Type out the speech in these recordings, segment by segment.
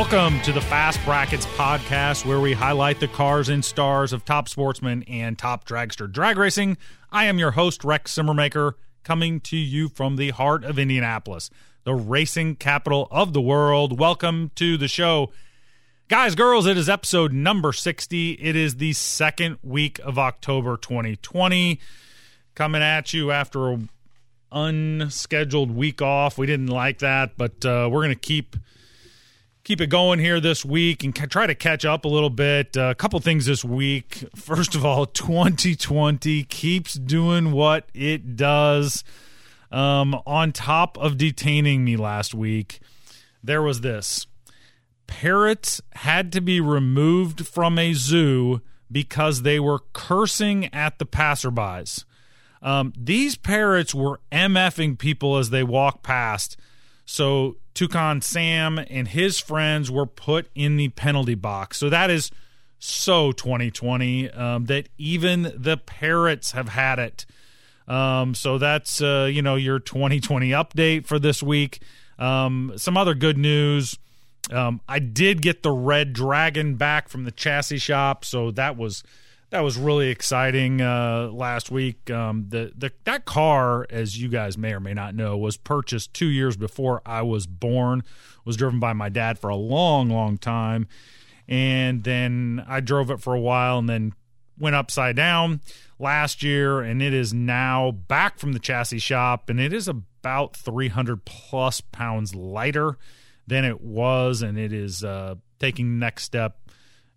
Welcome to the Fast Brackets podcast, where we highlight the cars and stars of top sportsmen and top dragster drag racing. I am your host, Rex Simmermaker, coming to you from the heart of Indianapolis, the racing capital of the world. Welcome to the show. Guys, girls, it is episode number 60. It is the second week of October 2020. Coming at you after a unscheduled week off. We didn't like that, but uh, we're going to keep keep it going here this week and try to catch up a little bit. Uh, a couple things this week. First of all, 2020 keeps doing what it does. Um, on top of detaining me last week, there was this parrots had to be removed from a zoo because they were cursing at the passerbys. Um, these parrots were MFing people as they walked past. So Toucan Sam and his friends were put in the penalty box. So that is so 2020 um, that even the parrots have had it. Um, so that's uh, you know your 2020 update for this week. Um, some other good news. Um, I did get the red dragon back from the chassis shop, so that was that was really exciting uh, last week. Um, the, the that car, as you guys may or may not know, was purchased two years before I was born. Was driven by my dad for a long, long time, and then I drove it for a while, and then went upside down last year, and it is now back from the chassis shop, and it is about 300 plus pounds lighter than it was, and it is uh, taking next step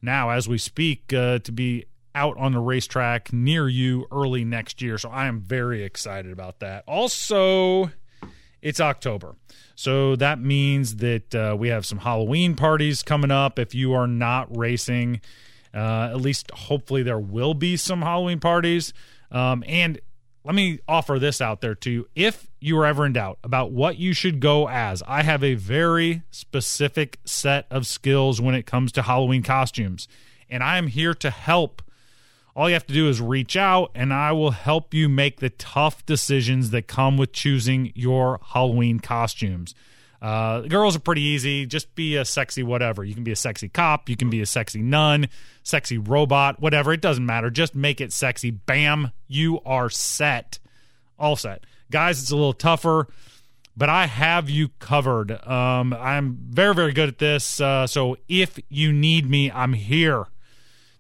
now as we speak uh, to be out on the racetrack near you early next year. So I am very excited about that. Also, it's October. So that means that uh, we have some Halloween parties coming up. If you are not racing, uh, at least hopefully there will be some Halloween parties. Um, and let me offer this out there too. If you are ever in doubt about what you should go as, I have a very specific set of skills when it comes to Halloween costumes. And I am here to help all you have to do is reach out, and I will help you make the tough decisions that come with choosing your Halloween costumes. Uh, girls are pretty easy. Just be a sexy whatever. You can be a sexy cop, you can be a sexy nun, sexy robot, whatever. It doesn't matter. Just make it sexy. Bam, you are set. All set. Guys, it's a little tougher, but I have you covered. Um, I'm very, very good at this. Uh, so if you need me, I'm here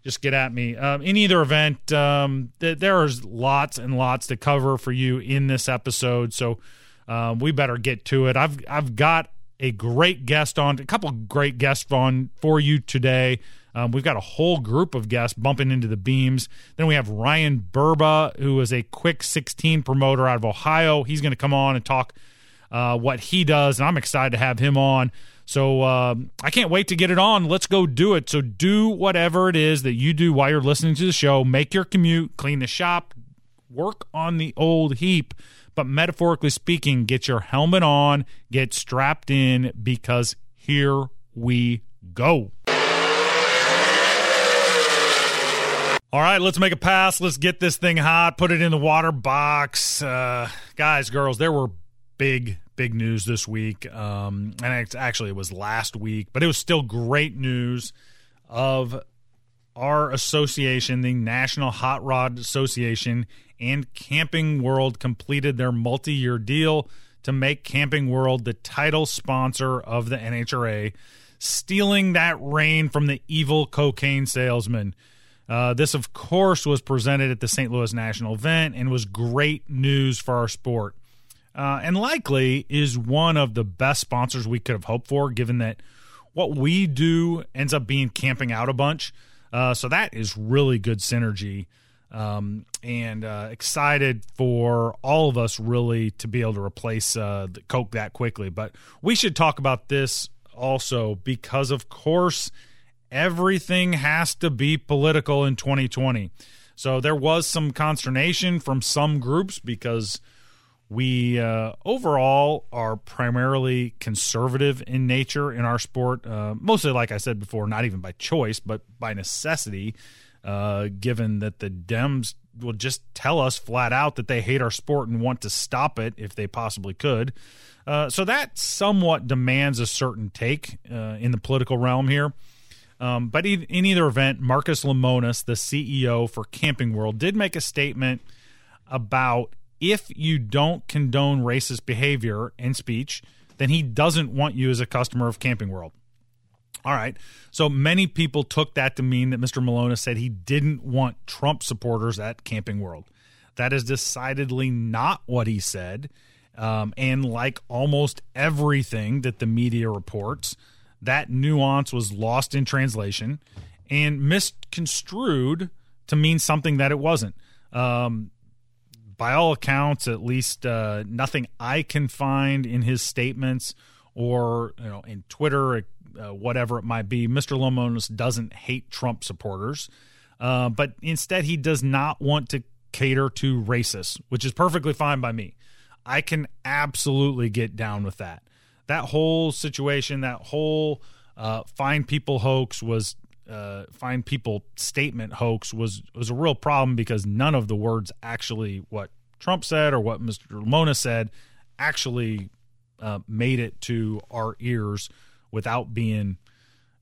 just get at me. Um, in either event, um, th- there's lots and lots to cover for you in this episode, so um, we better get to it. I've I've got a great guest on, a couple great guests on for you today. Um, we've got a whole group of guests bumping into the beams. Then we have Ryan Burba, who is a quick 16 promoter out of Ohio. He's going to come on and talk uh, what he does, and I'm excited to have him on. So um, I can't wait to get it on. Let's go do it. So do whatever it is that you do while you're listening to the show. Make your commute, clean the shop, work on the old heap. But metaphorically speaking, get your helmet on, get strapped in, because here we go. All right, let's make a pass. Let's get this thing hot. Put it in the water box. Uh, guys, girls, there were big big news this week. Um, and it's actually it was last week, but it was still great news of our association, the National Hot Rod Association and Camping World completed their multi-year deal to make Camping World the title sponsor of the NHRA, stealing that reign from the evil cocaine salesman. Uh, this, of course, was presented at the St. Louis National event and was great news for our sport uh, and likely is one of the best sponsors we could have hoped for, given that what we do ends up being camping out a bunch. Uh, so that is really good synergy. Um, and uh, excited for all of us really to be able to replace uh, the Coke that quickly. But we should talk about this also because, of course, everything has to be political in 2020. So there was some consternation from some groups because we uh, overall are primarily conservative in nature in our sport, uh, mostly, like I said before, not even by choice, but by necessity, uh, given that the Dems will just tell us flat out that they hate our sport and want to stop it if they possibly could. Uh, so that somewhat demands a certain take uh, in the political realm here. Um, but in either event, Marcus Lemonis, the CEO for Camping World, did make a statement about if you don't condone racist behavior and speech, then he doesn't want you as a customer of Camping World. All right. So many people took that to mean that Mr. Lemonis said he didn't want Trump supporters at Camping World. That is decidedly not what he said. Um, and like almost everything that the media reports, that nuance was lost in translation and misconstrued to mean something that it wasn't. Um, by all accounts, at least uh, nothing I can find in his statements or you know in Twitter, uh, whatever it might be. Mr. Lemonis doesn't hate Trump supporters, uh, but instead he does not want to cater to racists, which is perfectly fine by me. I can absolutely get down with that. That whole situation, that whole uh, find people hoax was uh, find people statement hoax was was a real problem because none of the words actually what Trump said or what Mr. Lemonis said actually uh, made it to our ears without being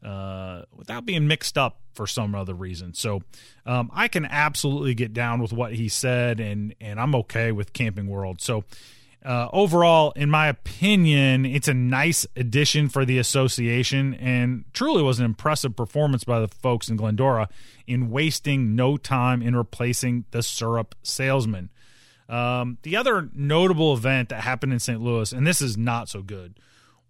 uh, without being mixed up for some other reason. So um, I can absolutely get down with what he said, and and I'm okay with Camping World. So uh, overall, in my opinion, it's a nice addition for the association, and truly was an impressive performance by the folks in Glendora in wasting no time in replacing the syrup salesman. Um, the other notable event that happened in St. Louis, and this is not so good,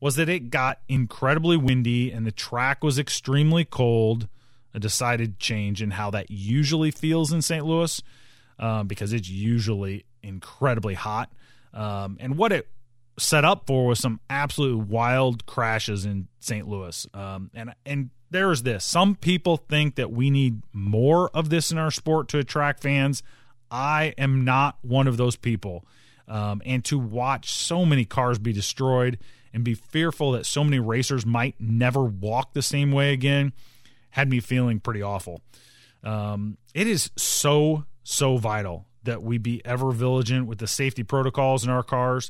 was that it got incredibly windy and the track was extremely cold. A decided change in how that usually feels in St. Louis um, because it's usually incredibly hot. Um, and what it set up for was some absolute wild crashes in St. Louis. Um, and and there's this. Some people think that we need more of this in our sport to attract fans. I am not one of those people. Um, and to watch so many cars be destroyed and be fearful that so many racers might never walk the same way again had me feeling pretty awful. Um, it is so, so vital that we be ever vigilant with the safety protocols in our cars.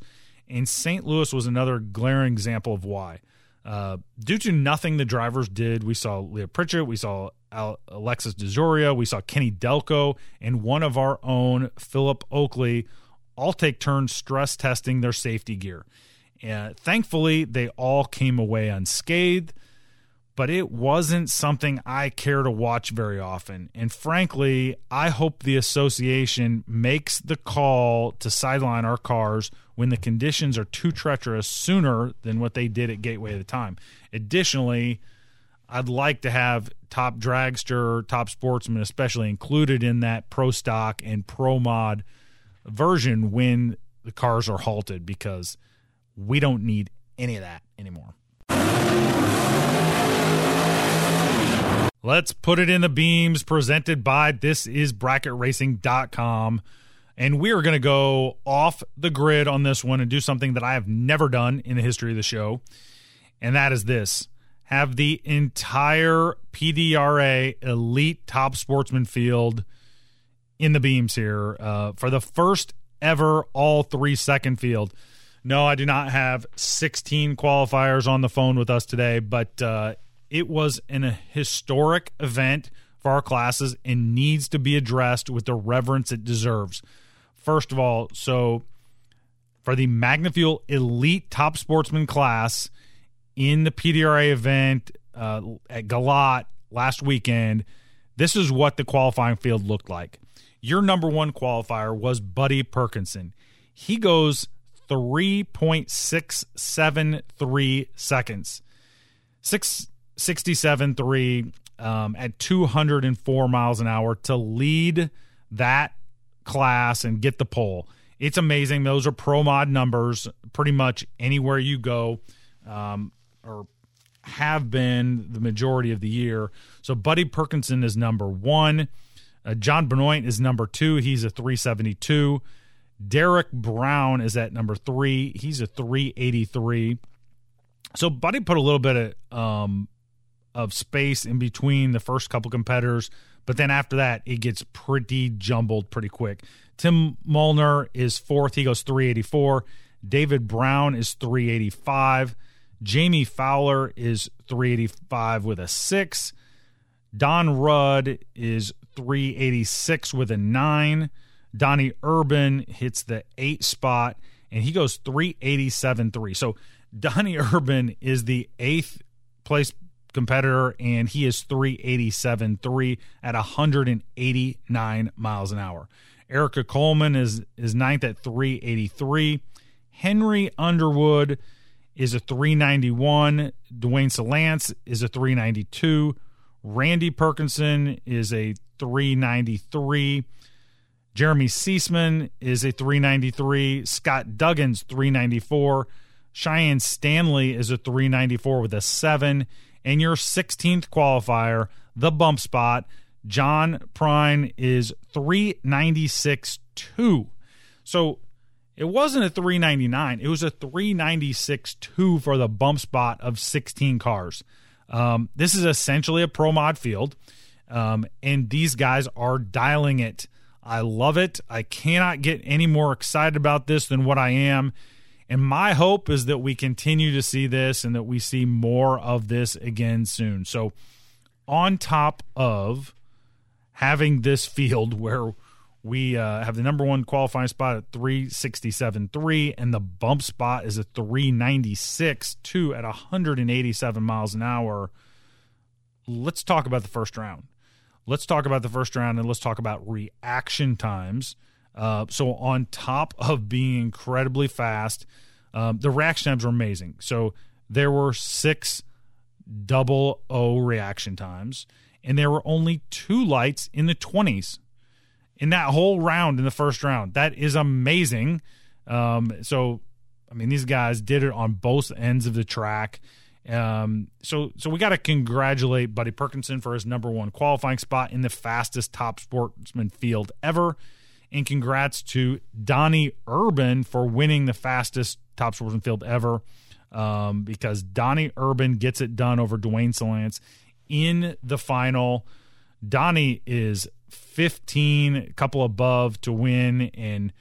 And St. Louis was another glaring example of why. Uh, due to nothing the drivers did, we saw Leah Pritchett, we saw Alexis DeJoria, we saw Kenny Delco, and one of our own, Philip Oakley, all take turns stress testing their safety gear. And thankfully, they all came away unscathed but it wasn't something I care to watch very often. And frankly, I hope the association makes the call to sideline our cars when the conditions are too treacherous sooner than what they did at Gateway at the time. Additionally, I'd like to have top dragster, top sportsman, especially included in that pro stock and pro mod version when the cars are halted because we don't need any of that anymore. Let's put it in the beams presented by this is bracketracing.com. And we are going to go off the grid on this one and do something that I have never done in the history of the show. And that is this have the entire PDRA elite top sportsman field in the beams here uh, for the first ever all three second field. No, I do not have 16 qualifiers on the phone with us today, but uh, it was an, a historic event for our classes and needs to be addressed with the reverence it deserves. First of all, so for the Magnafuel Elite Top Sportsman class in the PDRA event uh, at Galot last weekend, this is what the qualifying field looked like. Your number one qualifier was Buddy Perkinson. He goes 3.673 seconds. Six 67 3 um, at 204 miles an hour to lead that class and get the pole. It's amazing. Those are pro mod numbers pretty much anywhere you go, um, or have been the majority of the year. So Buddy Perkinson is number one. Uh, John Benoit is number two. He's a 372. Derek Brown is at number three. He's a 383. So Buddy put a little bit of um, of space in between the first couple competitors, But then after that, it gets pretty jumbled pretty quick. Tim Mulner is fourth. He goes 384. David Brown is 385. Jamie Fowler is 385 with a six. Don Rudd is 386 with a nine. Donnie Urban hits the eight spot and he goes 387 3. So Donnie Urban is the eighth place competitor and he is 387 3 at 189 miles an hour. Erica Coleman is is ninth at 383. Henry Underwood is a 391. Dwayne Salance is a 392. Randy Perkinson is a 393. Jeremy Seisman is a 393. Scott Duggins, 394. Cheyenne Stanley is a 394 with a 7. And your 16th qualifier, the bump spot, John Prine is 396 2. So it wasn't a 399, it was a 396 2 for the bump spot of 16 cars. Um, this is essentially a pro mod field, um, and these guys are dialing it. I love it. I cannot get any more excited about this than what I am. And my hope is that we continue to see this and that we see more of this again soon. So, on top of having this field where we uh, have the number one qualifying spot at 367.3, and the bump spot is a 396.2 at 187 miles an hour. Let's talk about the first round. Let's talk about the first round and let's talk about reaction times. Uh, so, on top of being incredibly fast, um, the reaction times were amazing. So, there were six double O reaction times, and there were only two lights in the 20s in that whole round in the first round. That is amazing. Um, so, I mean, these guys did it on both ends of the track. Um, so, so we got to congratulate Buddy Perkinson for his number one qualifying spot in the fastest top sportsman field ever. And congrats to Donnie Urban for winning the fastest top sportsman field ever. Um, because Donnie Urban gets it done over Dwayne Salance in the final. Donnie is 15, a couple above to win, and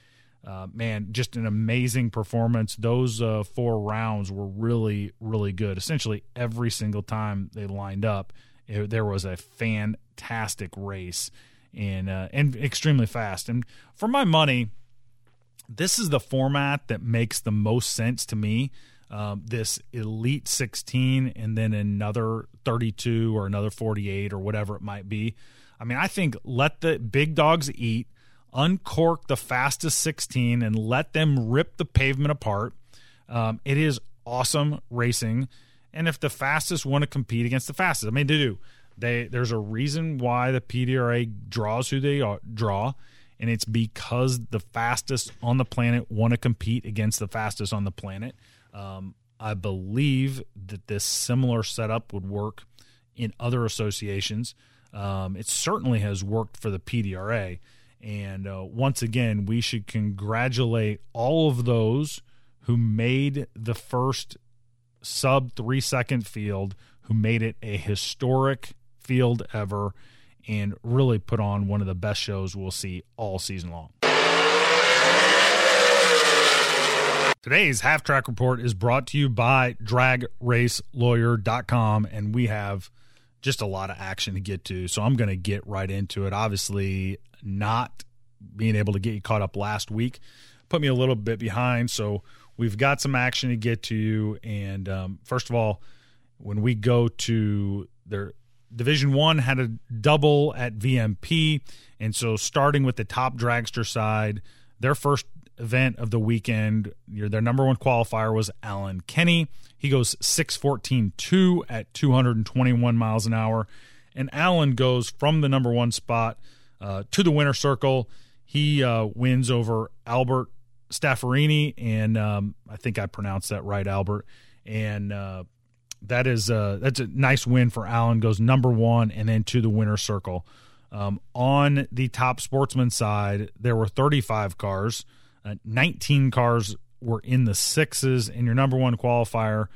uh, man, just an amazing performance. Those uh, four rounds were really, really good. Essentially, every single time they lined up, it, there was a fantastic race and uh, and extremely fast. And for my money, this is the format that makes the most sense to me. Um, this elite 16 and then another 32 or another 48 or whatever it might be. I mean, I think let the big dogs eat, uncork the fastest 16, and let them rip the pavement apart. Um, it is awesome racing. And if the fastest want to compete against the fastest, I mean, they do. They there's a reason why the PDRA draws who they are, draw, and it's because the fastest on the planet want to compete against the fastest on the planet. Um, I believe that this similar setup would work in other associations. Um, it certainly has worked for the PDRA. And uh, once again, we should congratulate all of those who made the first sub three second field, who made it a historic field ever, and really put on one of the best shows we'll see all season long. Today's half track report is brought to you by dragracelawyer.com, and we have just a lot of action to get to. So I'm going to get right into it. Obviously, not being able to get you caught up last week put me a little bit behind. So we've got some action to get to. You. And um, first of all, when we go to their Division One had a double at VMP, and so starting with the top dragster side, their first event of the weekend. Their number one qualifier was Alan Kenny. He goes 614.2 at 221 miles an hour. And Alan goes from the number one spot uh, to the winner circle. He uh, wins over Albert Staffarini, and um, I think I pronounced that right, Albert. And uh, that is uh, that's a nice win for Alan. Goes number one, and then to the winner circle. Um, on the top sportsman side, there were 35 cars. Uh, 19 cars were in the sixes, and your number one qualifier,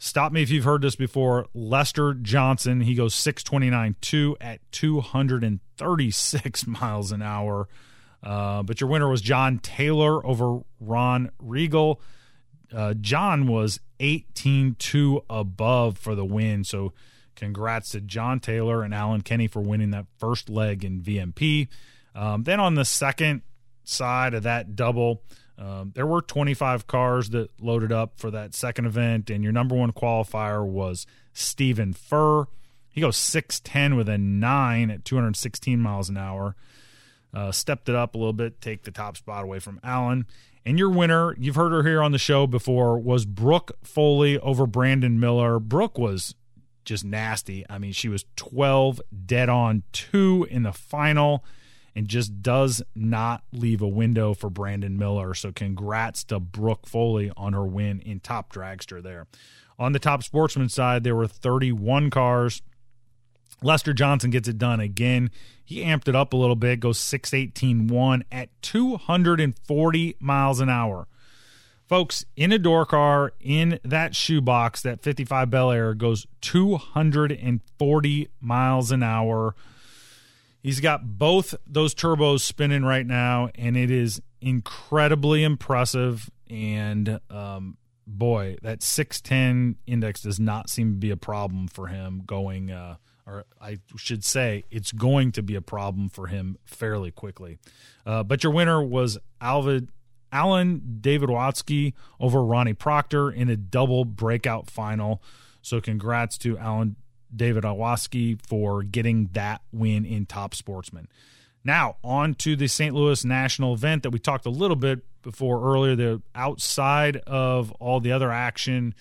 Stop me if you've heard this before. Lester Johnson, he goes 629 2 at 236 miles an hour. Uh, but your winner was John Taylor over Ron Regal. Uh, John was 18 2 above for the win. So congrats to John Taylor and Alan Kenny for winning that first leg in VMP. Um, then on the second side of that double, um, there were 25 cars that loaded up for that second event, and your number one qualifier was Stephen Furr. He goes 6'10 with a 9 at 216 miles an hour. Uh, stepped it up a little bit, take the top spot away from Allen. And your winner, you've heard her here on the show before, was Brooke Foley over Brandon Miller. Brooke was just nasty. I mean, she was 12 dead on 2 in the final and just does not leave a window for Brandon Miller. So congrats to Brooke Foley on her win in top dragster there. On the top sportsman side, there were 31 cars. Lester Johnson gets it done again. He amped it up a little bit, goes 618-1 at 240 miles an hour. Folks, in a door car, in that shoebox, that 55 Bel Air goes 240 miles an hour. He's got both those turbos spinning right now, and it is incredibly impressive. And um, boy, that 610 index does not seem to be a problem for him going, uh, or I should say, it's going to be a problem for him fairly quickly. Uh, but your winner was Alvid, Alan David Watsky over Ronnie Proctor in a double breakout final. So congrats to Alan David Awaski for getting that win in Top Sportsman. Now, on to the St. Louis National event that we talked a little bit before earlier. The outside of all the other action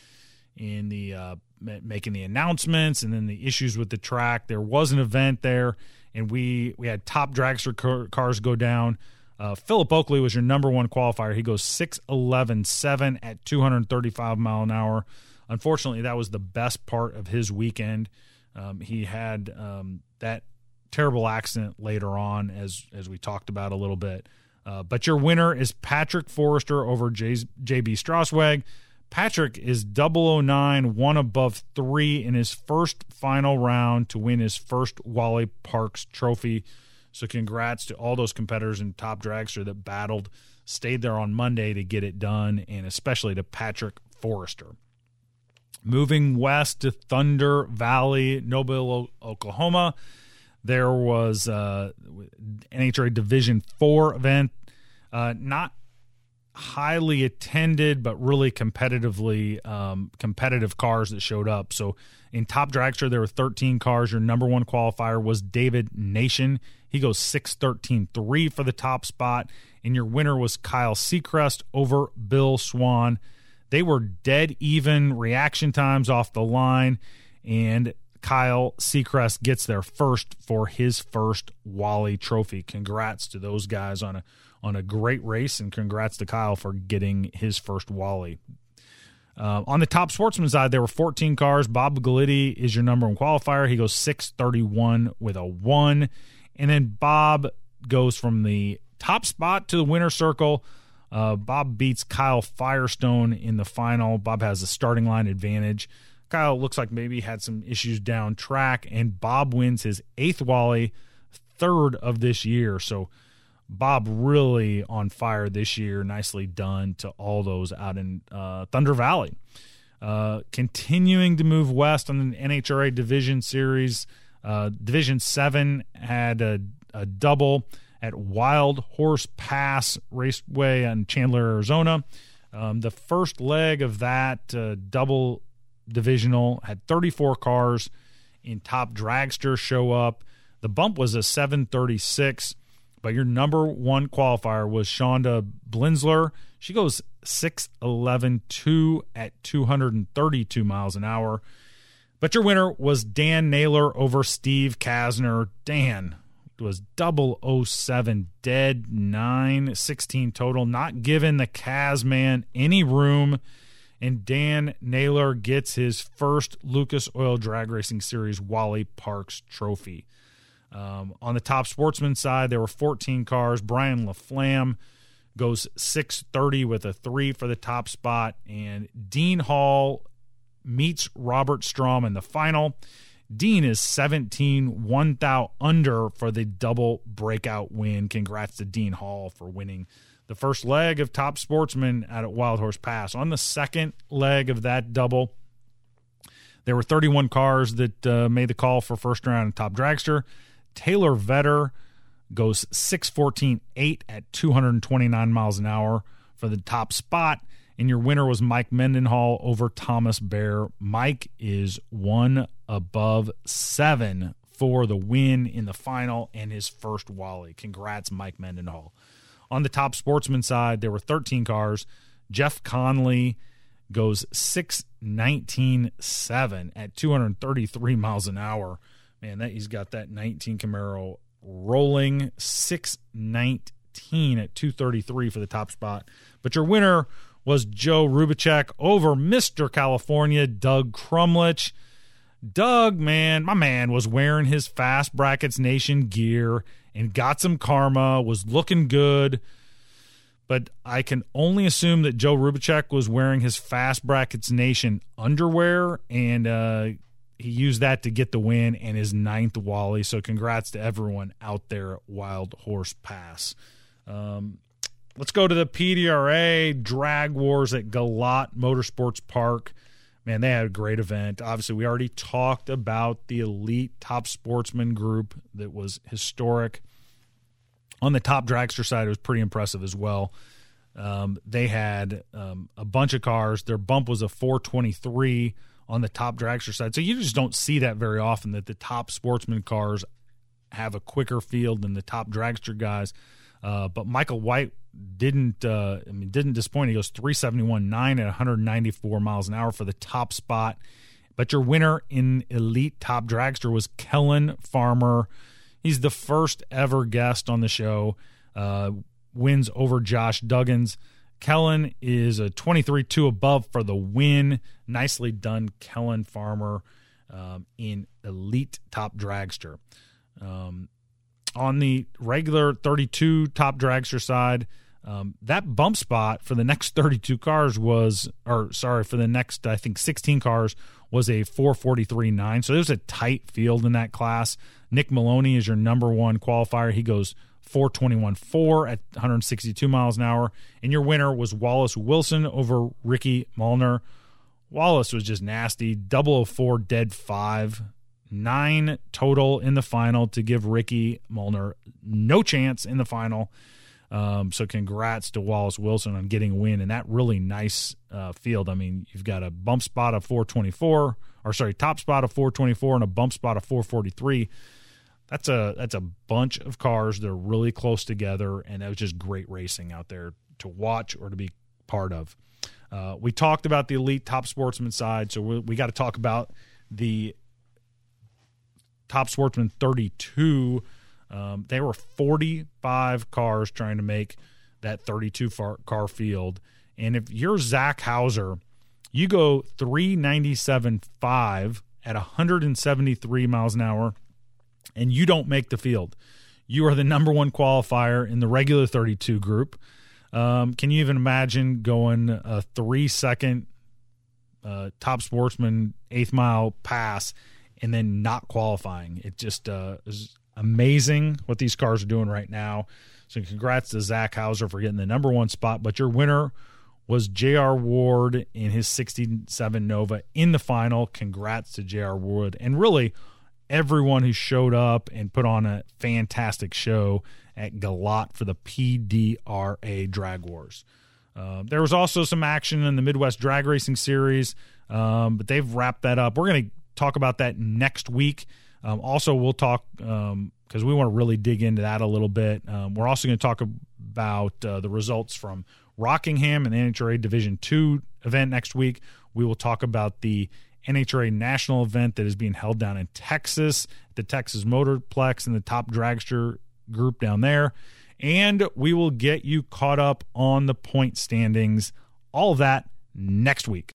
in the uh, making the announcements and then the issues with the track, there was an event there, and we we had top dragster cars go down. Uh, Philip Oakley was your number one qualifier. He goes 6'11, 7 at 235 mile an hour. Unfortunately, that was the best part of his weekend. Um, he had um, that terrible accident later on, as as we talked about a little bit. Uh, but your winner is Patrick Forrester over JB Straswag. Patrick is 009, one above three in his first final round to win his first Wally Parks trophy. So, congrats to all those competitors in Top Dragster that battled, stayed there on Monday to get it done, and especially to Patrick Forrester. Moving west to Thunder Valley, Noble, Oklahoma, there was uh, NHRA Division Four event. Uh, not highly attended, but really competitively um, competitive cars that showed up. So in Top Dragster, there were 13 cars. Your number one qualifier was David Nation. He goes 613 for the top spot. And your winner was Kyle Seacrest over Bill Swan. They were dead even reaction times off the line, and Kyle Seacrest gets there first for his first Wally Trophy. Congrats to those guys on a on a great race, and congrats to Kyle for getting his first Wally. Uh, on the top sportsman side, there were 14 cars. Bob Galitti is your number one qualifier. He goes 631 with a one. And then Bob goes from the top spot to the winner circle uh, Bob beats Kyle Firestone in the final. Bob has a starting line advantage. Kyle looks like maybe had some issues down track, and Bob wins his eighth Wally, third of this year. So Bob really on fire this year. Nicely done to all those out in uh, Thunder Valley. Uh, continuing to move west on the NHRA Division Series. Uh, Division 7 had a, a double at Wild Horse Pass Raceway in Chandler, Arizona. Um, the first leg of that uh, double divisional had 34 cars in top dragster show up. The bump was a 736, but your number one qualifier was Shonda Blinzler. She goes 6'11 2 at 232 miles an hour. But your winner was Dan Naylor over Steve Kasner. Dan, was 007 dead 9 16 total not giving the Kaz man any room and Dan Naylor gets his first Lucas Oil Drag Racing Series Wally Parks trophy. Um, on the top sportsman side, there were 14 cars. Brian LaFlamme goes 630 with a three for the top spot, and Dean Hall meets Robert Strom in the final. Dean is 17 one thou under for the double breakout win. Congrats to Dean Hall for winning the first leg of Top Sportsman at Wild Horse Pass. On the second leg of that double, there were 31 cars that uh, made the call for first round Top Dragster. Taylor Vetter goes 614 8 at 229 miles an hour for the top spot. And your winner was Mike Mendenhall over Thomas Bear. Mike is one above seven for the win in the final and his first Wally. Congrats, Mike Mendenhall. On the top sportsman side, there were 13 cars. Jeff Conley goes 619.7 at 233 miles an hour. Man, that he's got that 19 Camaro rolling 619 at 233 for the top spot. But your winner was Joe Rubicek over Mr. California, Doug Crumlich. Doug, man, my man was wearing his Fast Brackets Nation gear and got some karma, was looking good. But I can only assume that Joe Rubicek was wearing his Fast Brackets Nation underwear, and uh, he used that to get the win and his ninth Wally. So congrats to everyone out there at Wild Horse Pass. Um, let's go to the PDRA Drag Wars at Galot Motorsports Park man, they had a great event. Obviously, we already talked about the elite top sportsman group that was historic. On the top dragster side, it was pretty impressive as well. Um, they had um, a bunch of cars. Their bump was a 423 on the top dragster side. So you just don't see that very often that the top sportsman cars have a quicker field than the top dragster guys. Uh, but Michael White didn't uh, I mean didn't disappoint. He goes 371 9 at 194 miles an hour for the top spot. But your winner in elite top dragster was Kellen Farmer. He's the first ever guest on the show. Uh, wins over Josh Duggins. Kellen is a 23 2 above for the win. Nicely done, Kellen Farmer um, in elite top dragster. Um, on the regular 32 top dragster side, um, that bump spot for the next 32 cars was, or sorry, for the next, I think 16 cars was a 443.9. So there's a tight field in that class. Nick Maloney is your number one qualifier. He goes 421.4 at 162 miles an hour. And your winner was Wallace Wilson over Ricky Malner. Wallace was just nasty. 004 dead five. Nine total in the final to give Ricky Malner no chance in the final. Um, so congrats to Wallace Wilson on getting a win in that really nice uh, field. I mean, you've got a bump spot of 424, or sorry, top spot of 424 and a bump spot of 443. That's a that's a bunch of cars. They're really close together, and it was just great racing out there to watch or to be part of. Uh, we talked about the elite top sportsman side, so we, we got to talk about the top sportsman 32 um, there were 45 cars trying to make that 32 car field. And if you're Zach Hauser, you go 397.5 at 173 miles an hour, and you don't make the field. You are the number one qualifier in the regular 32 group. Um, can you even imagine going a three second uh, top sportsman eighth mile pass and then not qualifying? It just uh, is amazing what these cars are doing right now. So congrats to Zach Hauser for getting the number one spot. But your winner was J.R. Ward in his 67 Nova in the final. Congrats to J.R. Ward. And really, everyone who showed up and put on a fantastic show at Galot for the PDRA Drag Wars. Uh, there was also some action in the Midwest Drag Racing Series, um, but they've wrapped that up. We're going to talk about that next week. Um, also, we'll talk because um, we want to really dig into that a little bit. Um, we're also going to talk about uh, the results from Rockingham and the NHRA Division Two event next week. We will talk about the NHRA national event that is being held down in Texas, the Texas Motorplex, and the top dragster group down there. And we will get you caught up on the point standings. All that next week.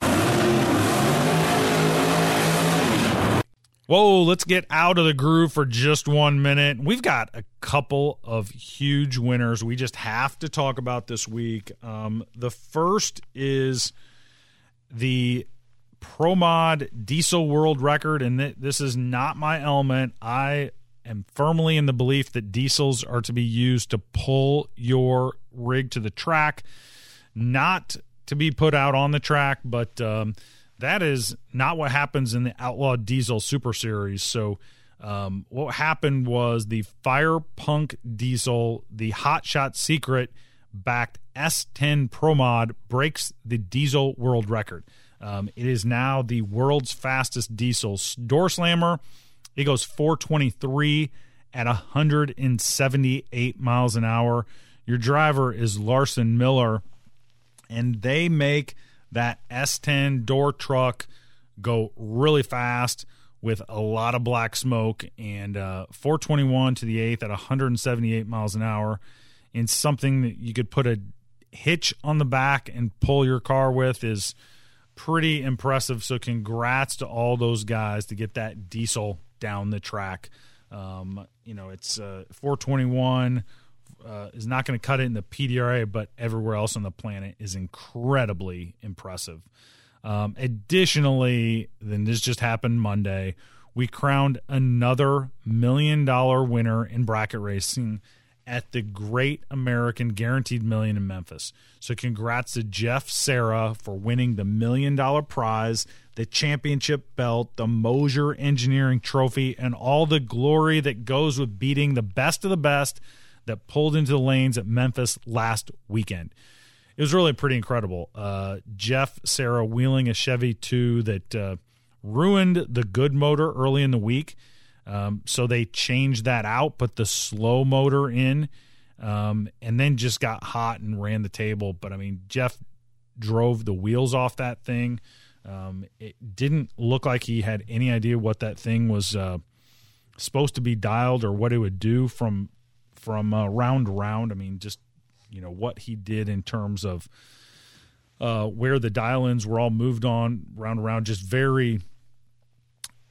Whoa, let's get out of the groove for just one minute. We've got a couple of huge winners we just have to talk about this week. Um, the first is the Pro Mod diesel world record, and th- this is not my element. I am firmly in the belief that diesels are to be used to pull your rig to the track, not to be put out on the track, but um, that is not what happens in the Outlaw Diesel Super Series. So, um, what happened was the Fire Punk Diesel, the Hot Shot Secret backed S10 Pro Mod breaks the diesel world record. Um, it is now the world's fastest diesel door slammer. It goes 423 at 178 miles an hour. Your driver is Larson Miller, and they make that S10 door truck go really fast with a lot of black smoke and uh, 421 to the eighth at 178 miles an hour in something that you could put a hitch on the back and pull your car with is pretty impressive. So, congrats to all those guys to get that diesel down the track. Um, you know, it's uh, 421 uh, is not going to cut it in the PDRA, but everywhere else on the planet is incredibly impressive. Um, additionally, then this just happened Monday. We crowned another million dollar winner in bracket racing at the Great American Guaranteed Million in Memphis. So, congrats to Jeff Sarah for winning the million dollar prize, the championship belt, the Moser Engineering Trophy, and all the glory that goes with beating the best of the best that pulled into the lanes at Memphis last weekend. It was really pretty incredible. Uh, Jeff Sarah wheeling a Chevy 2 that uh, ruined the good motor early in the week um, so they changed that out, put the slow motor in, um, and then just got hot and ran the table. But I mean, Jeff drove the wheels off that thing. Um, it didn't look like he had any idea what that thing was uh, supposed to be dialed or what it would do from from uh, round to round. I mean, just you know what he did in terms of uh, where the dial-ins were all moved on round around. Just very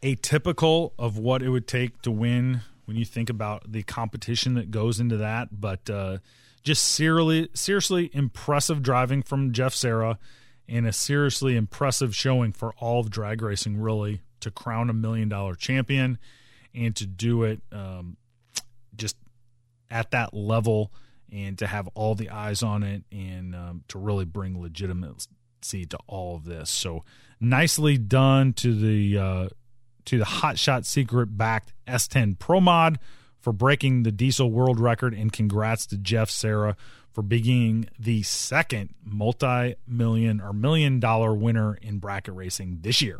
atypical of what it would take to win when you think about the competition that goes into that. But uh, just seriously, seriously impressive driving from Jeff Sarah and a seriously impressive showing for all of drag racing, really, to crown a million dollar champion and to do it um, at that level and to have all the eyes on it and um, to really bring legitimacy to all of this. So nicely done to the uh, to the Hot Shot Secret backed S10 Pro Mod for breaking the diesel world record, and congrats to Jeff Sarah for being the second multi million or million dollar winner in bracket racing this year.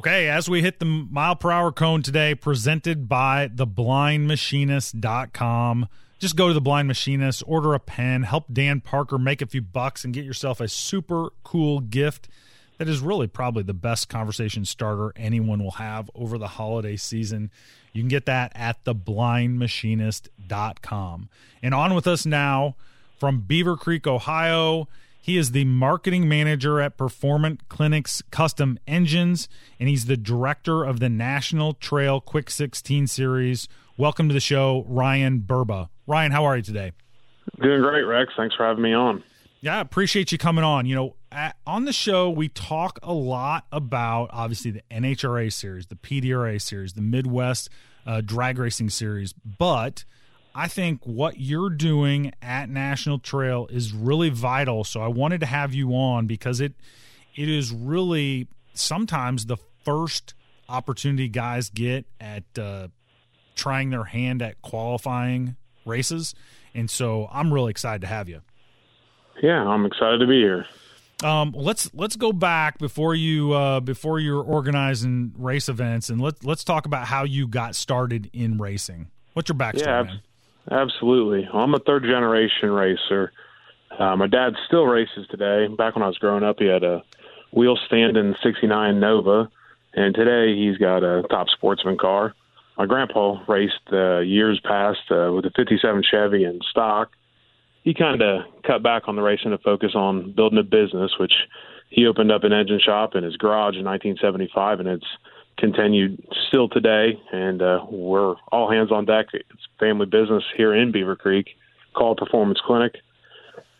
Okay, as we hit the mile per hour cone today, presented by theblindmachinist.com. Just go to the Blind Machinist, order a pen, help Dan Parker make a few bucks, and get yourself a super cool gift that is really probably the best conversation starter anyone will have over the holiday season. You can get that at theblindmachinist.com. And on with us now from Beaver Creek, Ohio. He is the marketing manager at Performant Clinics Custom Engines, and he's the director of the National Trail Quick 16 series. Welcome to the show, Ryan Burba. Ryan, how are you today? Doing great, Rex. Thanks for having me on. Yeah, I appreciate you coming on. You know, at, on the show, we talk a lot about obviously the NHRA series, the PDRA series, the Midwest uh, drag racing series, but I think what you're doing at National Trail is really vital. So I wanted to have you on because it it is really sometimes the first opportunity guys get at uh, trying their hand at qualifying races, and so I'm really excited to have you. Yeah, I'm excited to be here. Um, let's let's go back before you uh, before you're organizing race events, and let's let's talk about how you got started in racing. What's your backstory? Yeah, ab- absolutely. Well, I'm a third generation racer. Uh, my dad still races today. Back when I was growing up, he had a wheel stand in '69 Nova, and today he's got a top sportsman car. My grandpa raced uh, years past uh, with a '57 Chevy in stock he kind of cut back on the racing to focus on building a business, which he opened up an engine shop in his garage in 1975, and it's continued still today. And uh, we're all hands on deck. It's family business here in Beaver Creek called Performance Clinic.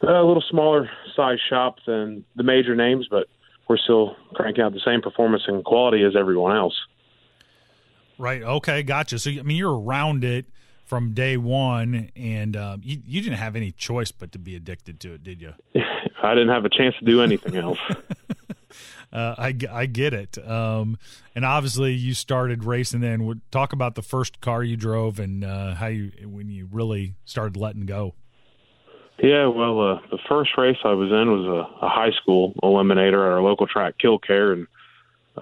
a little smaller size shop than the major names, but we're still cranking out the same performance and quality as everyone else. Right. Okay. Gotcha. So I mean, you're around it from day one, and uh, you you didn't have any choice but to be addicted to it, did you? I didn't have a chance to do anything else. uh, I, I get it. Um, and obviously, you started racing. Then talk about the first car you drove and uh, how you when you really started letting go. Yeah, well, uh, the first race I was in was a, a high school eliminator at our local track, Kil-Kare, and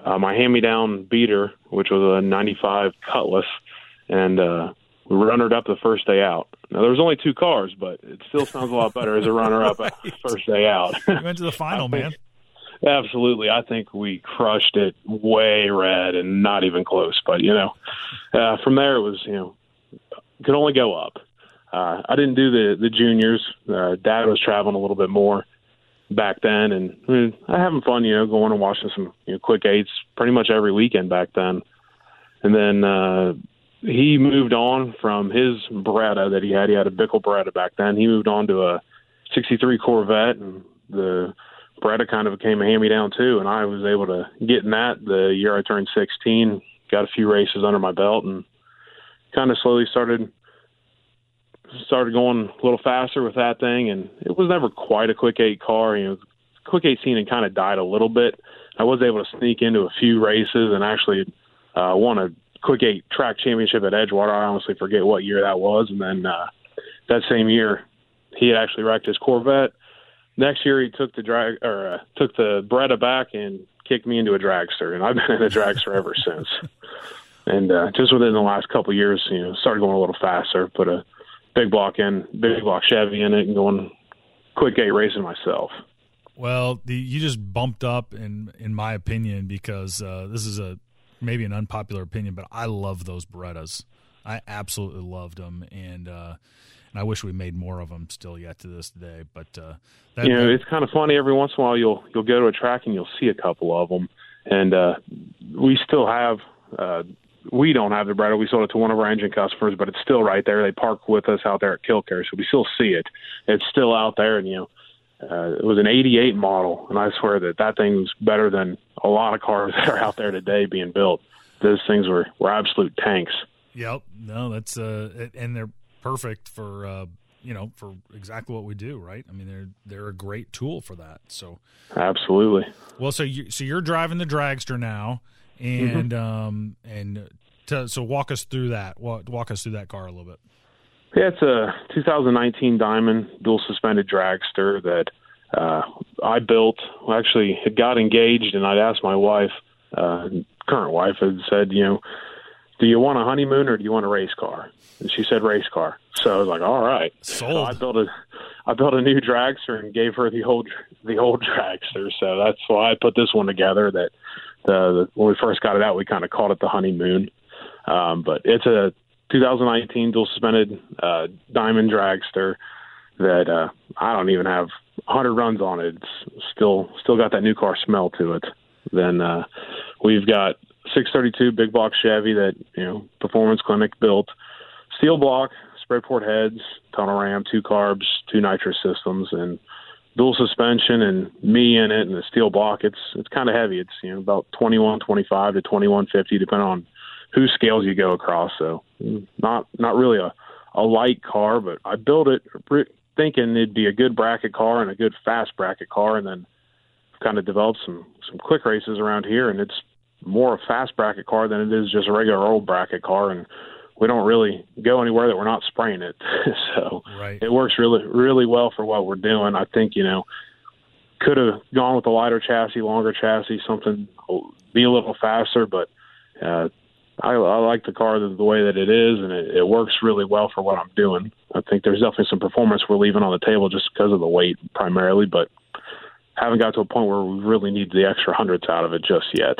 uh, my hand-me-down beater, which was a '95 Cutlass, and uh, we runnered up the first day out. Now there was only two cars, but it still sounds a lot better as a runner-up right. first day out. you went to the final, man. Absolutely, I think we crushed it way red and not even close. But you know, uh, from there it was you know could only go up. Uh, I didn't do the the juniors. Uh, Dad was traveling a little bit more back then, and I mean, I having fun, you know, going and watching some you know, quick eights pretty much every weekend back then. And then uh, he moved on from his Beretta that he had. He had a Bickel Beretta back then. He moved on to a '63 Corvette, and the Beretta kind of became a hand-me-down too. And I was able to get in that the year I turned 16. Got a few races under my belt, and kind of slowly started started going a little faster with that thing. And it was never quite a quick eight car. You know, quick eight scene had kind of died a little bit. I was able to sneak into a few races and actually uh, won a quick eight track championship at Edgewater. I honestly forget what year that was. And then uh, that same year, he had actually wrecked his Corvette. Next year, he took the drag or uh, took the Beretta back and kicked me into a dragster, and I've been in a dragster ever since. And uh, just within the last couple of years, you know, started going a little faster. Put a big block in, big block Chevy in it, and going quick eight racing myself. Well, the, you just bumped up in in my opinion because uh, this is a maybe an unpopular opinion, but I love those Berettas. I absolutely loved them, and uh, and I wish we made more of them still yet to this day. But uh, that, you know, it's kind of funny. Every once in a while, you'll you'll go to a track and you'll see a couple of them, and uh, we still have. Uh, we don't have the Beretta. We sold it to one of our engine customers, but it's still right there. They park with us out there at Kil-Kare, so we still see it. It's still out there, and you know, uh, it was an 88 model, and I swear that that thing's better than a lot of cars that are out there today being built. Those things were, were absolute tanks. Yep. No, that's uh, and they're perfect for uh, you know for exactly what we do, right? I mean, they're they're a great tool for that. So absolutely. Well, so you so you're driving the dragster now, and mm-hmm. um and to, so walk us through that. Walk, walk us through that car a little bit. Yeah, it's a 2019 Diamond dual suspended dragster that uh, I built. Well, actually, had got engaged, and I'd asked my wife, uh, current wife, had said, you know, do you want a honeymoon or do you want a race car? And she said race car. So I was like, all right. Sold. So I built a, I built a new dragster and gave her the old, the old dragster. So that's why I put this one together. That the, the when we first got it out, we kind of called it the honeymoon. Um, but it's a 2019 dual suspended uh, diamond dragster that uh, I don't even have 100 runs on it. It's still still got that new car smell to it. Then uh, we've got 632 big block Chevy that you know Performance Clinic built, steel block, spread port heads, tunnel ram, two carbs, two nitrous systems, and dual suspension and me in it and the steel block. It's it's kind of heavy. It's you know about 2125 to 2150 depending on whose scales you go across. So mm, not not really a a light car, but I built it thinking it'd be a good bracket car and a good fast bracket car, and then kind of developed some some quick races around here, and it's more a fast bracket car than it is just a regular old bracket car, and we don't really go anywhere that we're not spraying it. so right. it works really really well for what we're doing. I think you know could have gone with a lighter chassis, longer chassis, something be a little faster, but uh, I, I like the car the, the way that it is, and it, it works really well for what I'm doing. I think there's definitely some performance we're leaving on the table just because of the weight primarily, but haven't got to a point where we really need the extra hundreds out of it just yet.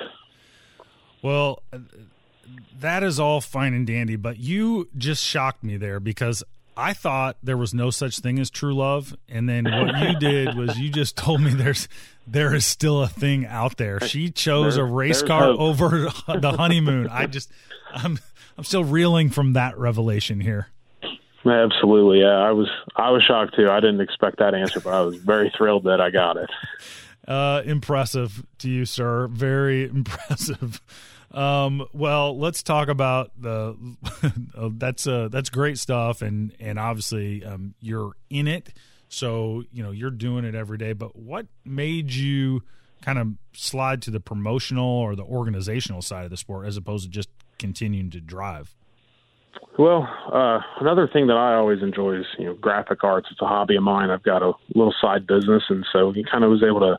Well, that is all fine and dandy, but you just shocked me there because I thought there was no such thing as true love, and then what you did was you just told me there's there is still a thing out there. She chose there, a race car hope. over the honeymoon. I just I'm I'm still reeling from that revelation here. Absolutely, yeah. I was I was shocked too. I didn't expect that answer, but I was very thrilled that I got it. Uh, impressive to you, sir. Very impressive. Um, well, let's talk about the. uh, that's uh, that's great stuff, and and obviously um, you're in it, so you know you're doing it every day. But what made you kind of slide to the promotional or the organizational side of the sport as opposed to just continuing to drive? Well, uh, another thing that I always enjoy is you know graphic arts. It's a hobby of mine. I've got a little side business, and so he kind of was able to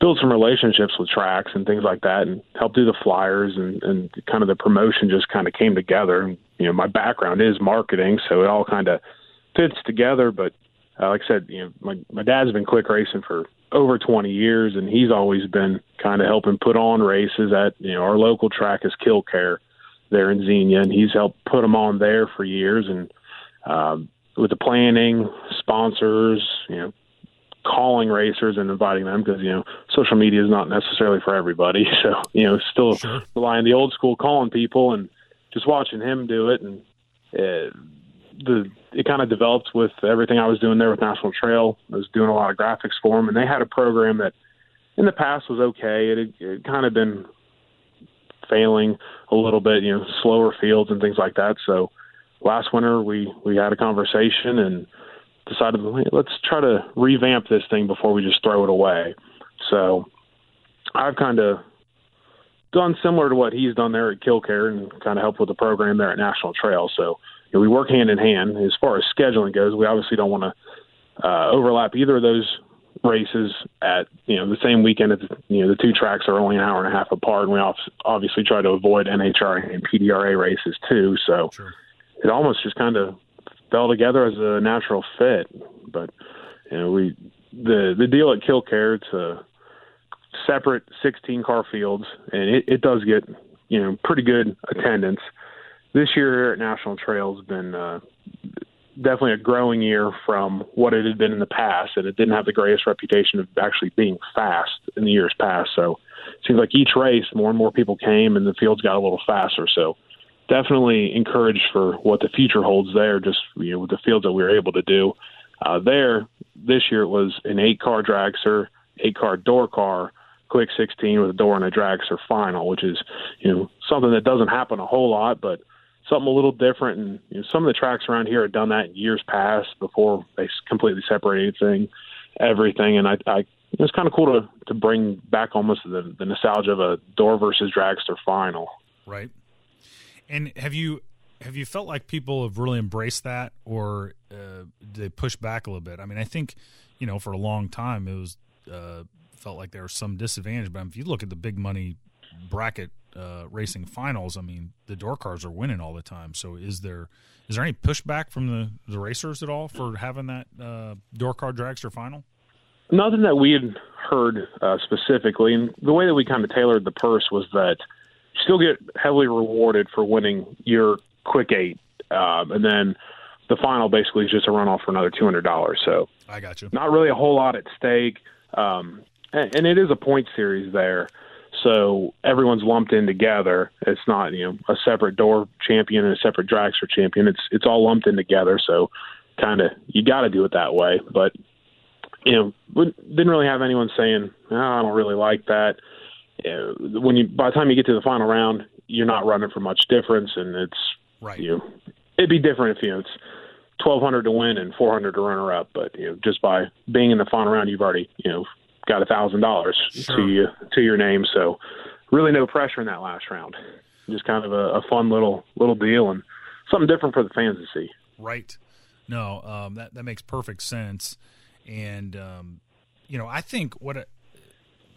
build some relationships with tracks and things like that, and help do the flyers and and kind of the promotion just kind of came together. And you know, my background is marketing, so it all kind of fits together. But uh, like I said, you know, my my dad's been quick racing for over 20 years, and he's always been kind of helping put on races at you know our local track is Kil-Kare there in Xenia, and he's helped put them on there for years. And um, with the planning, sponsors, you know, calling racers and inviting them because you know social media is not necessarily for everybody. So you know, still sure. relying the old school calling people and just watching him do it, and uh, the it kind of developed with everything I was doing there with National Trail. I was doing a lot of graphics for them, and they had a program that in the past was okay. It had, it had kind of been failing a little bit, you know, slower fields and things like that. So last winter we we had a conversation and decided let's try to revamp this thing before we just throw it away. So I've kind of done similar to what he's done there at Kil-Kare and kind of helped with the program there at National Trail. So you know, we work hand in hand. As far as scheduling goes, we obviously don't want to uh, overlap either of those races at you know the same weekend. At the, you know the two tracks are only an hour and a half apart, and we obviously try to avoid NHRA and PDRA races too. So sure. it almost just kind of fell together as a natural fit. But you know we the the deal at Kil-Kare it's a separate 16 car fields, and it, it does get you know pretty good attendance. This year here at National Trail has been uh, definitely a growing year from what it had been in the past, and it didn't have the greatest reputation of actually being fast in the years past. So it seems like each race, more and more people came, and the fields got a little faster. So definitely encouraged for what the future holds there. Just you know, with the fields that we were able to do uh, there this year, it was an eight-car dragster, eight-car door car. Quick 16 with a door and a dragster final, which is, you know, something that doesn't happen a whole lot, but something a little different. And you know, some of the tracks around here have done that in years past before they completely separated everything. Everything, and I, I it's kind of cool to to bring back almost the, the nostalgia of a door versus dragster final. Right. And have you have you felt like people have really embraced that, or uh, they push back a little bit? I mean, I think you know for a long time it was uh, felt like there was some disadvantage, but if you look at the big money bracket uh, racing finals, I mean, the door cars are winning all the time. So is there is there any pushback from the, the racers at all for having that uh, door car dragster final? Nothing that we had heard uh, specifically, and the way that we kind of tailored the purse was that still get heavily rewarded for winning your quick eight, um, and then the final basically is just a runoff for another two hundred dollars. So I got you. Not really a whole lot at stake, um, and, and it is a point series there. So everyone's lumped in together. It's not you know a separate door champion and a separate dragster champion. It's it's all lumped in together. So kind of you got to do it that way. But you know didn't really have anyone saying oh, I don't really like that. When you by the time you get to the final round, you're not running for much difference, and it's right. You know, it'd be different if you know it's twelve hundred to win and four hundred to runner up. But you know, just by being in the final round, you've already you know got a thousand dollars to you to your name. So really no pressure in that last round. Just kind of a, a, fun little little deal and something different for the fans to see. Right. No, um, that that makes perfect sense. And um, you know, I think what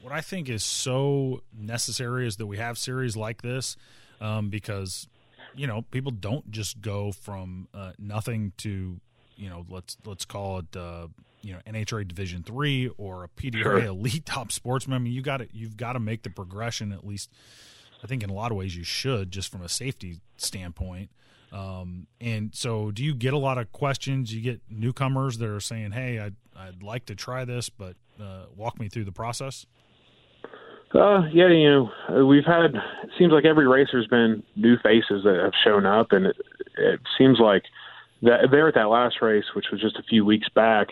what I think is so necessary is that we have series like this um, because you know people don't just go from uh, nothing to you know let's let's call it uh, you know NHRA Division three or a PDRA sure. elite top sportsman. I mean, you got to you've got to make the progression at least. I think in a lot of ways you should, just from a safety standpoint. Um, and so, do you get a lot of questions? You get newcomers that are saying, "Hey, I'd I'd like to try this, but uh, walk me through the process." Uh, yeah, you know, we've had. It seems like every racer's been new faces that have shown up, and it, it seems like that there at that last race, which was just a few weeks back,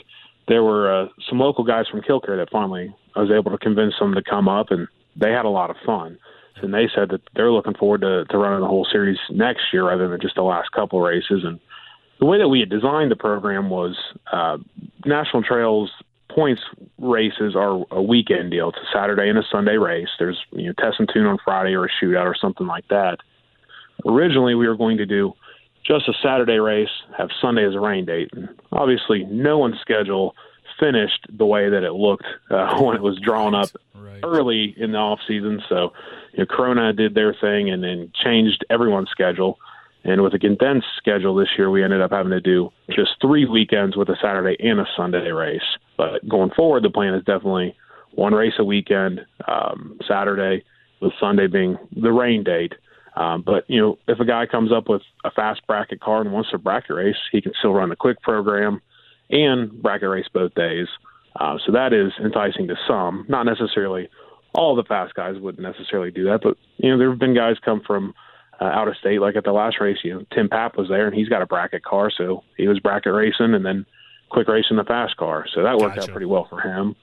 there were uh, some local guys from Kil-Kare that finally I was able to convince them to come up, and they had a lot of fun. And they said that they're looking forward to, to running the whole series next year rather than just the last couple races. And the way that we had designed the program was uh, National Trails points races are a weekend deal. It's a Saturday and a Sunday race. There's you know test and tune on Friday or a shootout or something like that. Originally, we were going to do just a Saturday race, have Sunday as a rain date. And obviously, no one's schedule finished the way that it looked uh, when it was drawn up right. early in the off season. So, you know, Corona did their thing and then changed everyone's schedule. And with a condensed schedule this year, we ended up having to do just three weekends with a Saturday and a Sunday race. But going forward, the plan is definitely one race a weekend, um, Saturday, with Sunday being the rain date. Um, but you know, if a guy comes up with a fast bracket car and wants to bracket race, he can still run the quick program and bracket race both days. Uh, so that is enticing to some. Not necessarily all the fast guys wouldn't necessarily do that, but you know, there have been guys come from uh, out of state. Like at the last race, you know, Tim Papp was there and he's got a bracket car, so he was bracket racing and then quick racing the fast car. So that worked gotcha. out pretty well for him.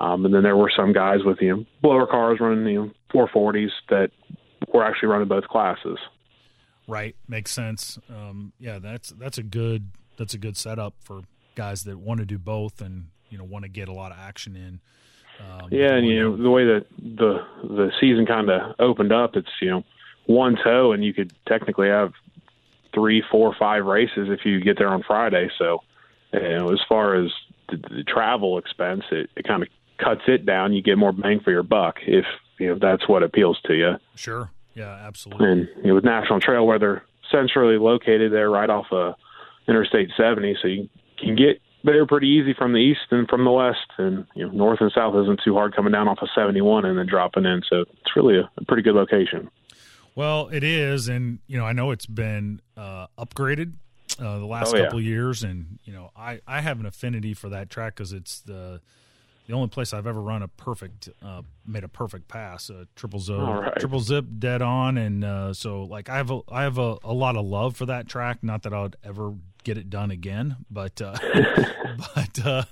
Um, and then there were some guys with you know blower cars running you know 440s that were actually running both classes. Right, makes sense. Um, yeah, that's that's a good that's a good setup for guys that want to do both and you know want to get a lot of action in. Um, yeah, and you know the way that the the season kind of opened up, it's you know one tow, and you could technically have three, four, five races if you get there on Friday. So, you know, as far as the, the travel expense, it, it kind of cuts it down. You get more bang for your buck if you know that's what appeals to you. Sure. Yeah, absolutely. And you know, with National Trail, where they're centrally located, there right off of Interstate 70, so you can get there pretty easy from the east and from the west, and you know, north and south isn't too hard coming down off of 71 and then dropping in. So it's really a, a pretty good location. Well, it is, and you know, I know it's been uh, upgraded uh, the last oh, couple yeah. years, and you know, I I have an affinity for that track because it's the the only place I've ever run a perfect uh, made a perfect pass, a triple zip, right. triple zip dead on, and uh, so like I have a I have a, a lot of love for that track. Not that I'd ever get it done again, but uh, but uh,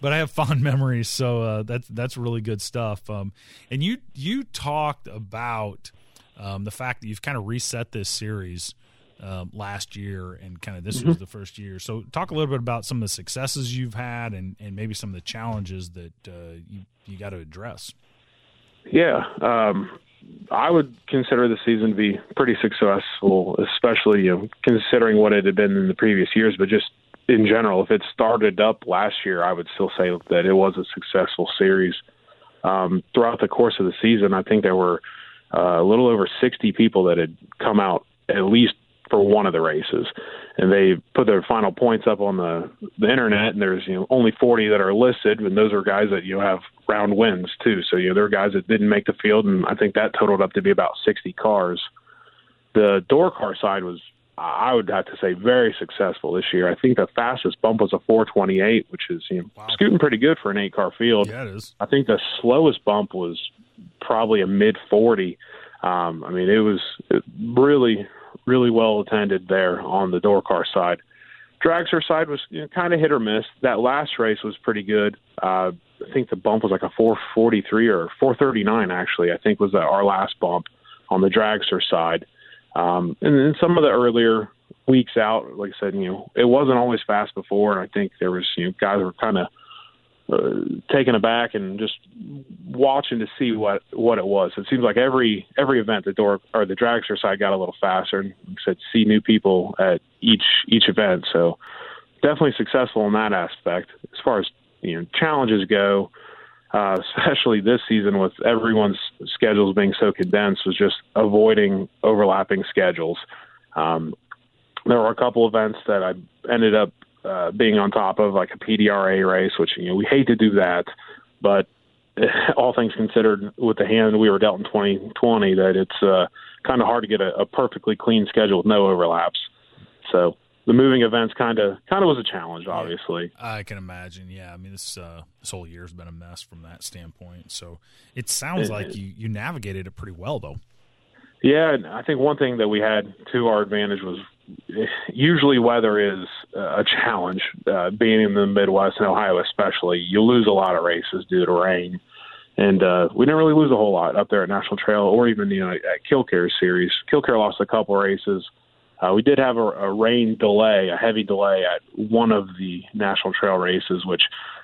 but I have fond memories. So uh, that's that's really good stuff. Um, and you you talked about um, the fact that you've kind of reset this series um, last year and kind of this mm-hmm. was the first year. So, talk a little bit about some of the successes you've had and, and maybe some of the challenges that uh, you you got to address. Yeah, um, I would consider the season to be pretty successful, especially you know, considering what it had been in the previous years. But just in general, if it started up last year, I would still say that it was a successful series. Um, throughout the course of the season, I think there were uh, a little over 60 people that had come out at least for one of the races, and they put their final points up on the the internet. And there's you know only 40 that are listed, and those are guys that you know, have round wins too. So you know there are guys that didn't make the field, and I think that totaled up to be about 60 cars. The door car side was I would have to say very successful this year. I think the fastest bump was a 428, which is you know, wow. scooting pretty good for an eight car field. Yeah, it is. I think the slowest bump was probably a mid 40. Um, I mean, it was really, really well attended there on the door car side. Dragster side was you know, kind of hit or miss. That last race was pretty good. Uh, I think the bump was like a 443 or 439 actually. I think was our last bump on the dragster side. Um, and then some of the earlier weeks out, like I said, you know, it wasn't always fast before, and I think there was you know guys were kind of taken aback and just watching to see what what it was. It seems like every every event the door or the dragster side got a little faster, and said, see new people at each each event. So definitely successful in that aspect. As far as you know, challenges go, uh, especially this season with everyone's schedules being so condensed, was just avoiding overlapping schedules. Um, there were a couple events that I ended up uh, being on top of like a PDRA race, which you know we hate to do that, but all things considered, with the hand we were dealt in 2020, that it's uh, kind of hard to get a, a perfectly clean schedule with no overlaps. So the moving events kind of kind of was a challenge, obviously. Yeah, I can imagine. Yeah, I mean this uh, this whole year's been a mess from that standpoint. So it sounds it, like you you navigated it pretty well, though. Yeah, I think one thing that we had to our advantage was usually weather is a challenge. Uh, being in the Midwest and Ohio, especially, you lose a lot of races due to rain. And uh, we didn't really lose a whole lot up there at National Trail or even you know at Kil-Kare series. Kil-Kare lost a couple races. Uh, we did have a, a rain delay, a heavy delay at one of the National Trail races, which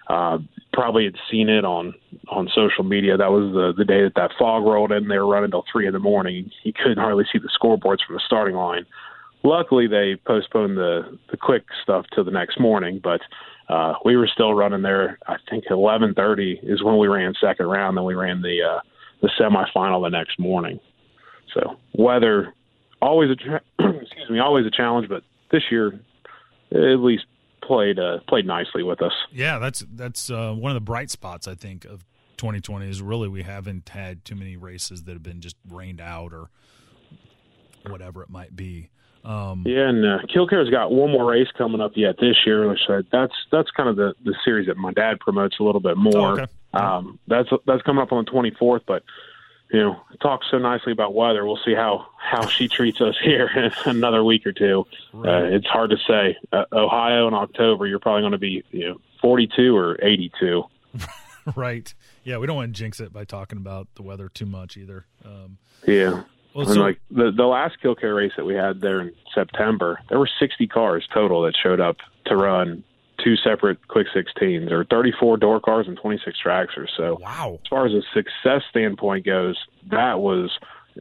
uh, probably had seen it on on social media. That was the the day that that fog rolled in. They were running till three in the morning. You couldn't hardly see the scoreboards from the starting line. Luckily, they postponed the the quick stuff to the next morning, but uh, we were still running there. I think 11:30 is when we ran second round. Then we ran the uh, the semifinal the next morning. So weather always a tra- excuse me always a challenge, but this year at least played uh, played nicely with us. Yeah, that's that's uh, one of the bright spots I think of 2020 is really we haven't had too many races that have been just rained out or whatever it might be. Um, yeah, and uh, Kil-Kare's got one more race coming up yet this year, which uh, that's that's kind of the the series that my dad promotes a little bit more. Oh, okay. um, that's that's coming up on the 24th, but you know, talks so nicely about weather. We'll see how how she treats us here in another week or two. Right. Uh, it's hard to say. Uh, Ohio in October, you're probably going to be you know 42 or 82. right. Yeah, we don't want to jinx it by talking about the weather too much either. Um, yeah. Well, and so, like the the last Kil-Kare race that we had there in September, there were 60 cars total that showed up to run two separate quick 16s or 34 door cars and 26 tractors. So wow. as far as a success standpoint goes, that was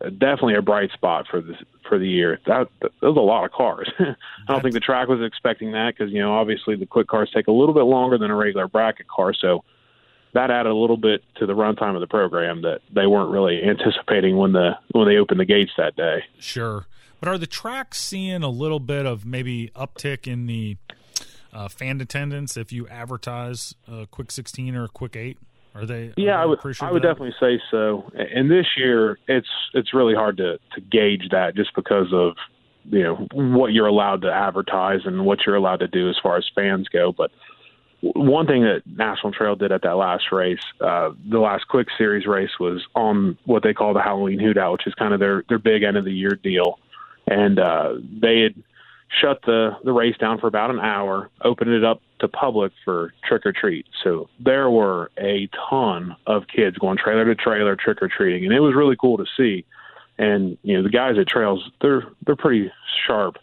definitely a bright spot for the for the year. That, that was a lot of cars. I don't think the track was expecting that because you know obviously the quick cars take a little bit longer than a regular bracket car, so that added a little bit to the runtime of the program that they weren't really anticipating when the when they opened the gates that day. Sure, but are the tracks seeing a little bit of maybe uptick in the uh, fan attendance if you advertise a quick 16 or a quick 8? Are they? Are yeah, they I would. I would definitely say so. And this year, it's it's really hard to to gauge that just because of you know what you're allowed to advertise and what you're allowed to do as far as fans go. But one thing that National Trail did at that last race, uh, the last quick series race, was on what they call the Halloween Hoot Out, which is kind of their their big end of the year deal. And uh, they had shut the the race down for about an hour, opened it up to public for trick or treat. So there were a ton of kids going trailer to trailer trick or treating, and it was really cool to see. And you know the guys at Trails, they're they're pretty sharp.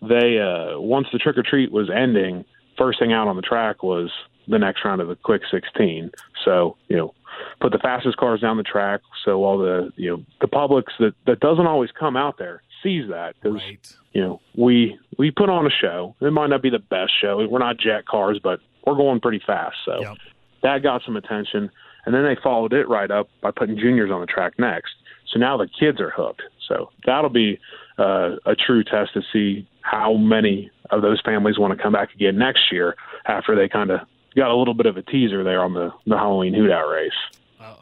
They uh, once the trick or treat was ending, first thing out on the track was the next round of the quick 16. So you know put the fastest cars down the track so all the you know the publics that that doesn't always come out there sees that because right. you know we we put on a show. It might not be the best show. We're not jet cars, but we're going pretty fast. So yep. that got some attention, and then they followed it right up by putting juniors on the track next. So now the kids are hooked. So that'll be uh, a true test to see how many of those families want to come back again next year after they kind of got a little bit of a teaser there on the the Halloween Hoot Out race.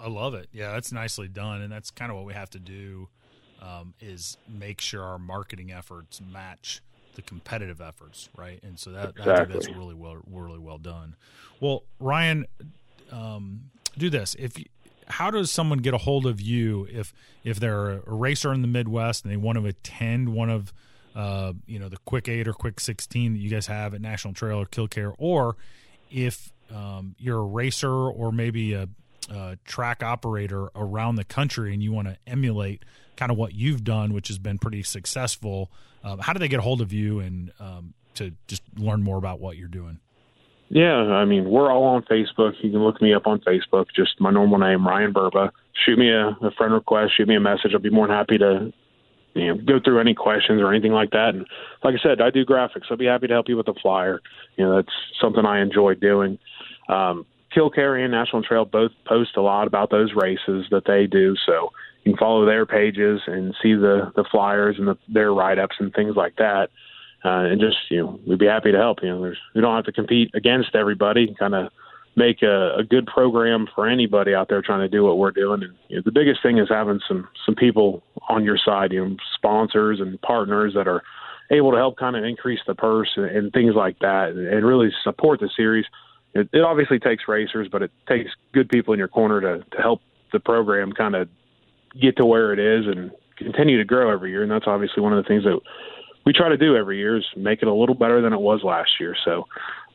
I love it. Yeah, that's nicely done, and that's kind of what we have to do um, is make sure our marketing efforts match the competitive efforts, right? And so that exactly. I think that's really well really well done. Well, Ryan, um, do this if. How does someone get a hold of you if if they're a racer in the Midwest and they want to attend one of uh, you know the quick eight or quick sixteen that you guys have at National Trail or Kil-Kare, or if um, you're a racer or maybe a, a, track operator around the country and you want to emulate kind of what you've done, which has been pretty successful. Um, how do they get a hold of you and um, to just learn more about what you're doing? Yeah, I mean, we're all on Facebook. You can look me up on Facebook, just my normal name, Ryan Burba. Shoot me a, a friend request, shoot me a message. I'll be more than happy to you know, go through any questions or anything like that. And like I said, I do graphics. I'll be happy to help you with the flyer. You know, that's something I enjoy doing. Um, Kil-Kare and National Trail both post a lot about those races that they do. So you can follow their pages and see the the flyers and the, their write ups and things like that. Uh, and just you know, we'd be happy to help. You know, there's, we don't have to compete against everybody. Kind of make a, a good program for anybody out there trying to do what we're doing. And you know, the biggest thing is having some some people on your side, you know, sponsors and partners that are able to help kind of increase the purse and, and things like that, and, and really support the series. It, it obviously takes racers, but it takes good people in your corner to to help the program kind of get to where it is and continue to grow every year. And that's obviously one of the things that we try to do every year is make it a little better than it was last year. So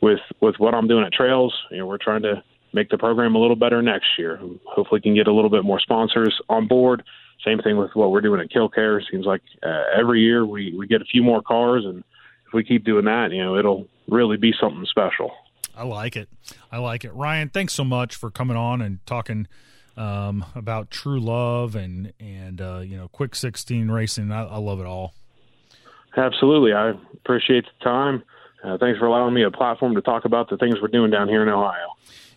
with with what I'm doing at Trails, you know, we're trying to make the program a little better next year. Hopefully, can get a little bit more sponsors on board. Same thing with what we're doing at Kil-Kare. Seems like uh, every year we we get a few more cars, and if we keep doing that, you know, it'll really be something special. I like it. I like it. Ryan, thanks so much for coming on and talking um, about true love and and uh, you know quick sixteen racing. I, I, love it all. Absolutely, I appreciate the time. Uh, thanks for allowing me a platform to talk about the things we're doing down here in Ohio.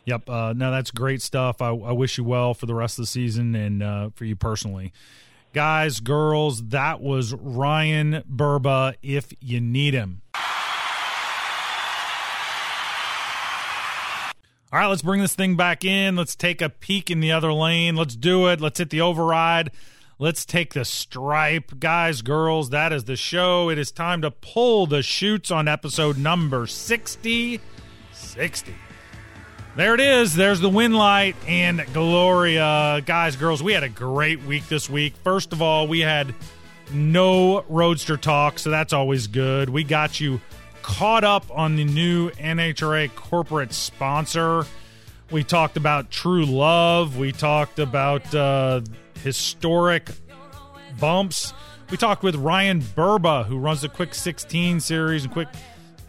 Yep. Uh, no, that's great stuff. I, I, wish you well for the rest of the season and uh, for you personally. Guys, girls, that was Ryan Burba if you need him. All right, let's bring this thing back in. Let's take a peek in the other lane. Let's do it. Let's hit the override. Let's take the stripe. Guys, girls, that is the show. It is time to pull the shoots on episode number 60. 60. There it is. There's the win light and Gloria. Guys, girls, we had a great week this week. First of all, we had no Roadster talk, so that's always good. We got you caught up on the new NHRA corporate sponsor. We talked about True Love. We talked about uh, historic bumps. We talked with Ryan Burba, who runs the Quick 16 series and Quick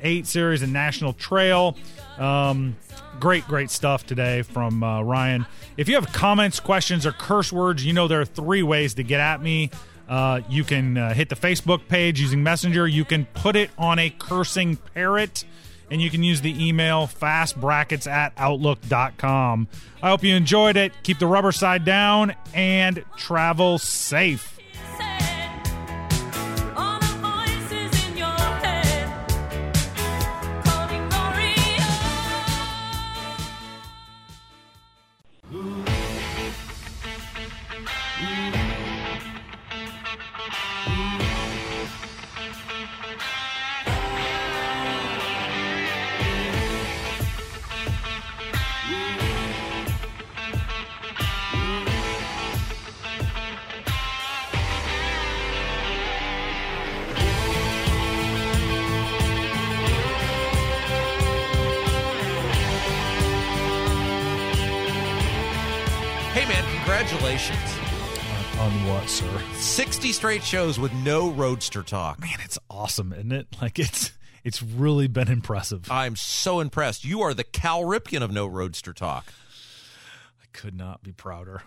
8 series and National Trail. Um, great, great stuff today from uh, Ryan. If you have comments, questions, or curse words, you know there are three ways to get at me. Uh, you can uh, hit the Facebook page using Messenger. You can put it on a cursing parrot, and you can use the email fastbrackets at outlook.com. I hope you enjoyed it. Keep the rubber side down and travel safe. On what, sir? 60 straight shows with no roadster talk. Man, it's awesome, isn't it? Like it's it's really been impressive. I'm so impressed. You are the Cal Ripken of no roadster talk. I could not be prouder.